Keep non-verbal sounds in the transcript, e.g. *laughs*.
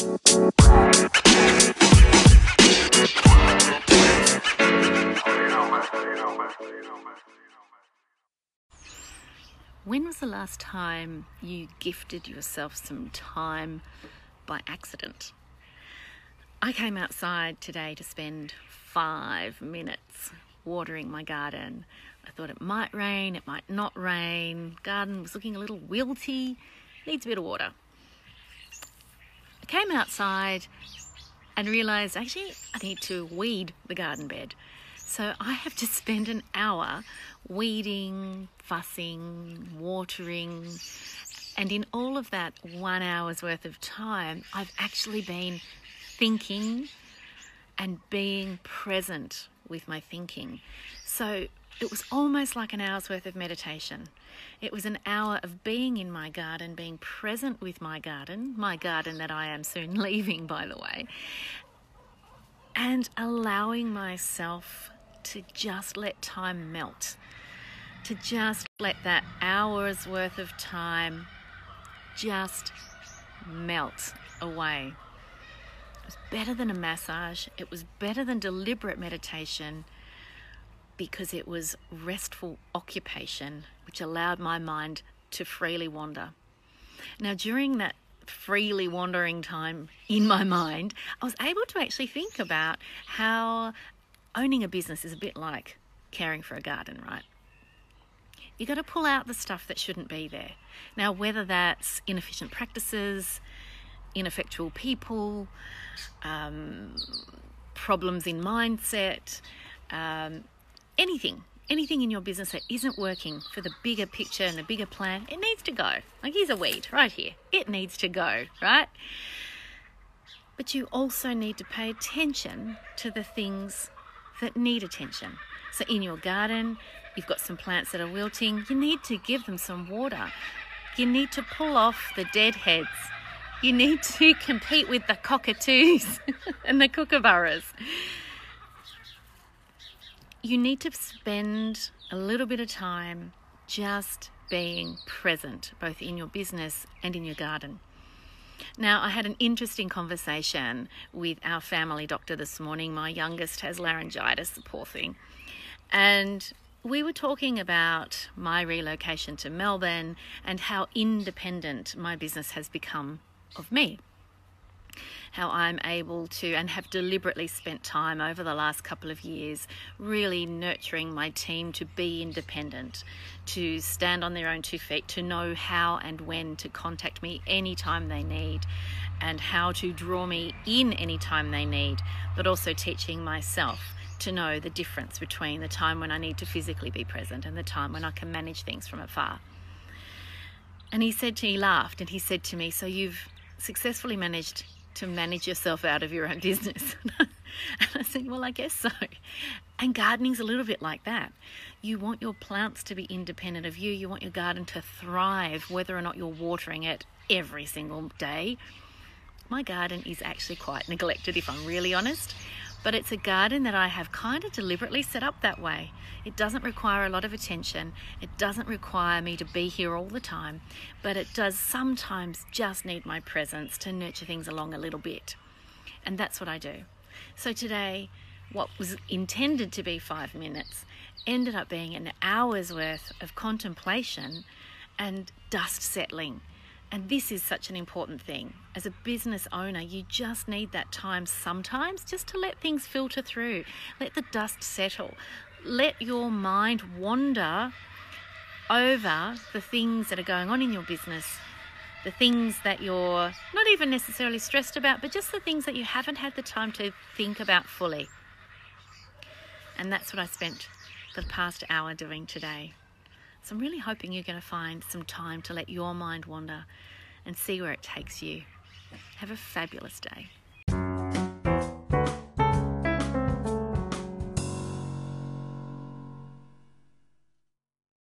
When was the last time you gifted yourself some time by accident? I came outside today to spend five minutes watering my garden. I thought it might rain, it might not rain. Garden was looking a little wilty, needs a bit of water. Came outside and realised actually I need to weed the garden bed. So I have to *laughs* spend an hour weeding, fussing, watering, and in all of that one hour's worth of time, I've actually been thinking and being present with my thinking. So it was almost like an hour's worth of meditation. It was an hour of being in my garden, being present with my garden, my garden that I am soon *laughs* leaving, by the way, and allowing myself to just let time melt, to just let that hour's worth of time just melt away. It was better than a massage, it was better than deliberate meditation because it was restful occupation which allowed my mind to freely wander. Now, during that freely wandering time in my mind, I was able to actually think about how owning a business is a bit like caring for a garden, right? You got to pull out the stuff that shouldn't be there. Now, whether that's inefficient practices, ineffectual people, um, problems in mindset, um, anything, anything in your business that isn't working for the bigger picture and the bigger plan, it needs to go. Like here's a weed right here. It needs to go, right? But you also need to pay attention to the things that need attention. So, in your garden, you've got some plants that are wilting, you need to give them some water. You need to pull off the dead heads. You need to *laughs* compete with the cockatoos *laughs* and the kookaburras. You need to spend a little bit of time just being present, both in your business and in your garden. Now, I had an interesting conversation with our family doctor this morning. My youngest has laryngitis, the poor thing. And we were talking about my relocation to Melbourne and how independent my business has become of me how I'm able to and have deliberately spent time over the last couple of years really nurturing my team to be independent, to stand on their own two feet, to know how and when to contact me anytime they need, and how to draw me in anytime they need, but also teaching myself to know the difference between the time when I need to physically be present and the time when I can manage things from afar. And he said to me, he laughed, and he said to me, So you've successfully managed to manage yourself out of your own *laughs* business. and I said, Well, I guess so. And gardening's a little bit like that. You want your plants to be independent of you, you want your garden to thrive, whether or not you're watering it every single day. My garden is actually quite neglected, if I'm really honest but it's a garden that I have kind of deliberately set up that way. It doesn't require a lot of attention, it doesn't require me to be here all the time, but it does sometimes just need my presence to nurture things along a little bit. And that's what I do. So today, what was intended to be five minutes ended up being an hour's worth of contemplation and dust settling and this is such an important thing. As a business owner, you just need that time sometimes just to let things filter through, let the dust settle, let your mind wander over the things that are going on in your business, the things that you're not even necessarily stressed about, but just the things that you haven't had the time to think about fully. And that's what I spent the past hour doing today. So I'm really hoping you're going to find some time to let your mind wander and see where it takes you. Have a fabulous day.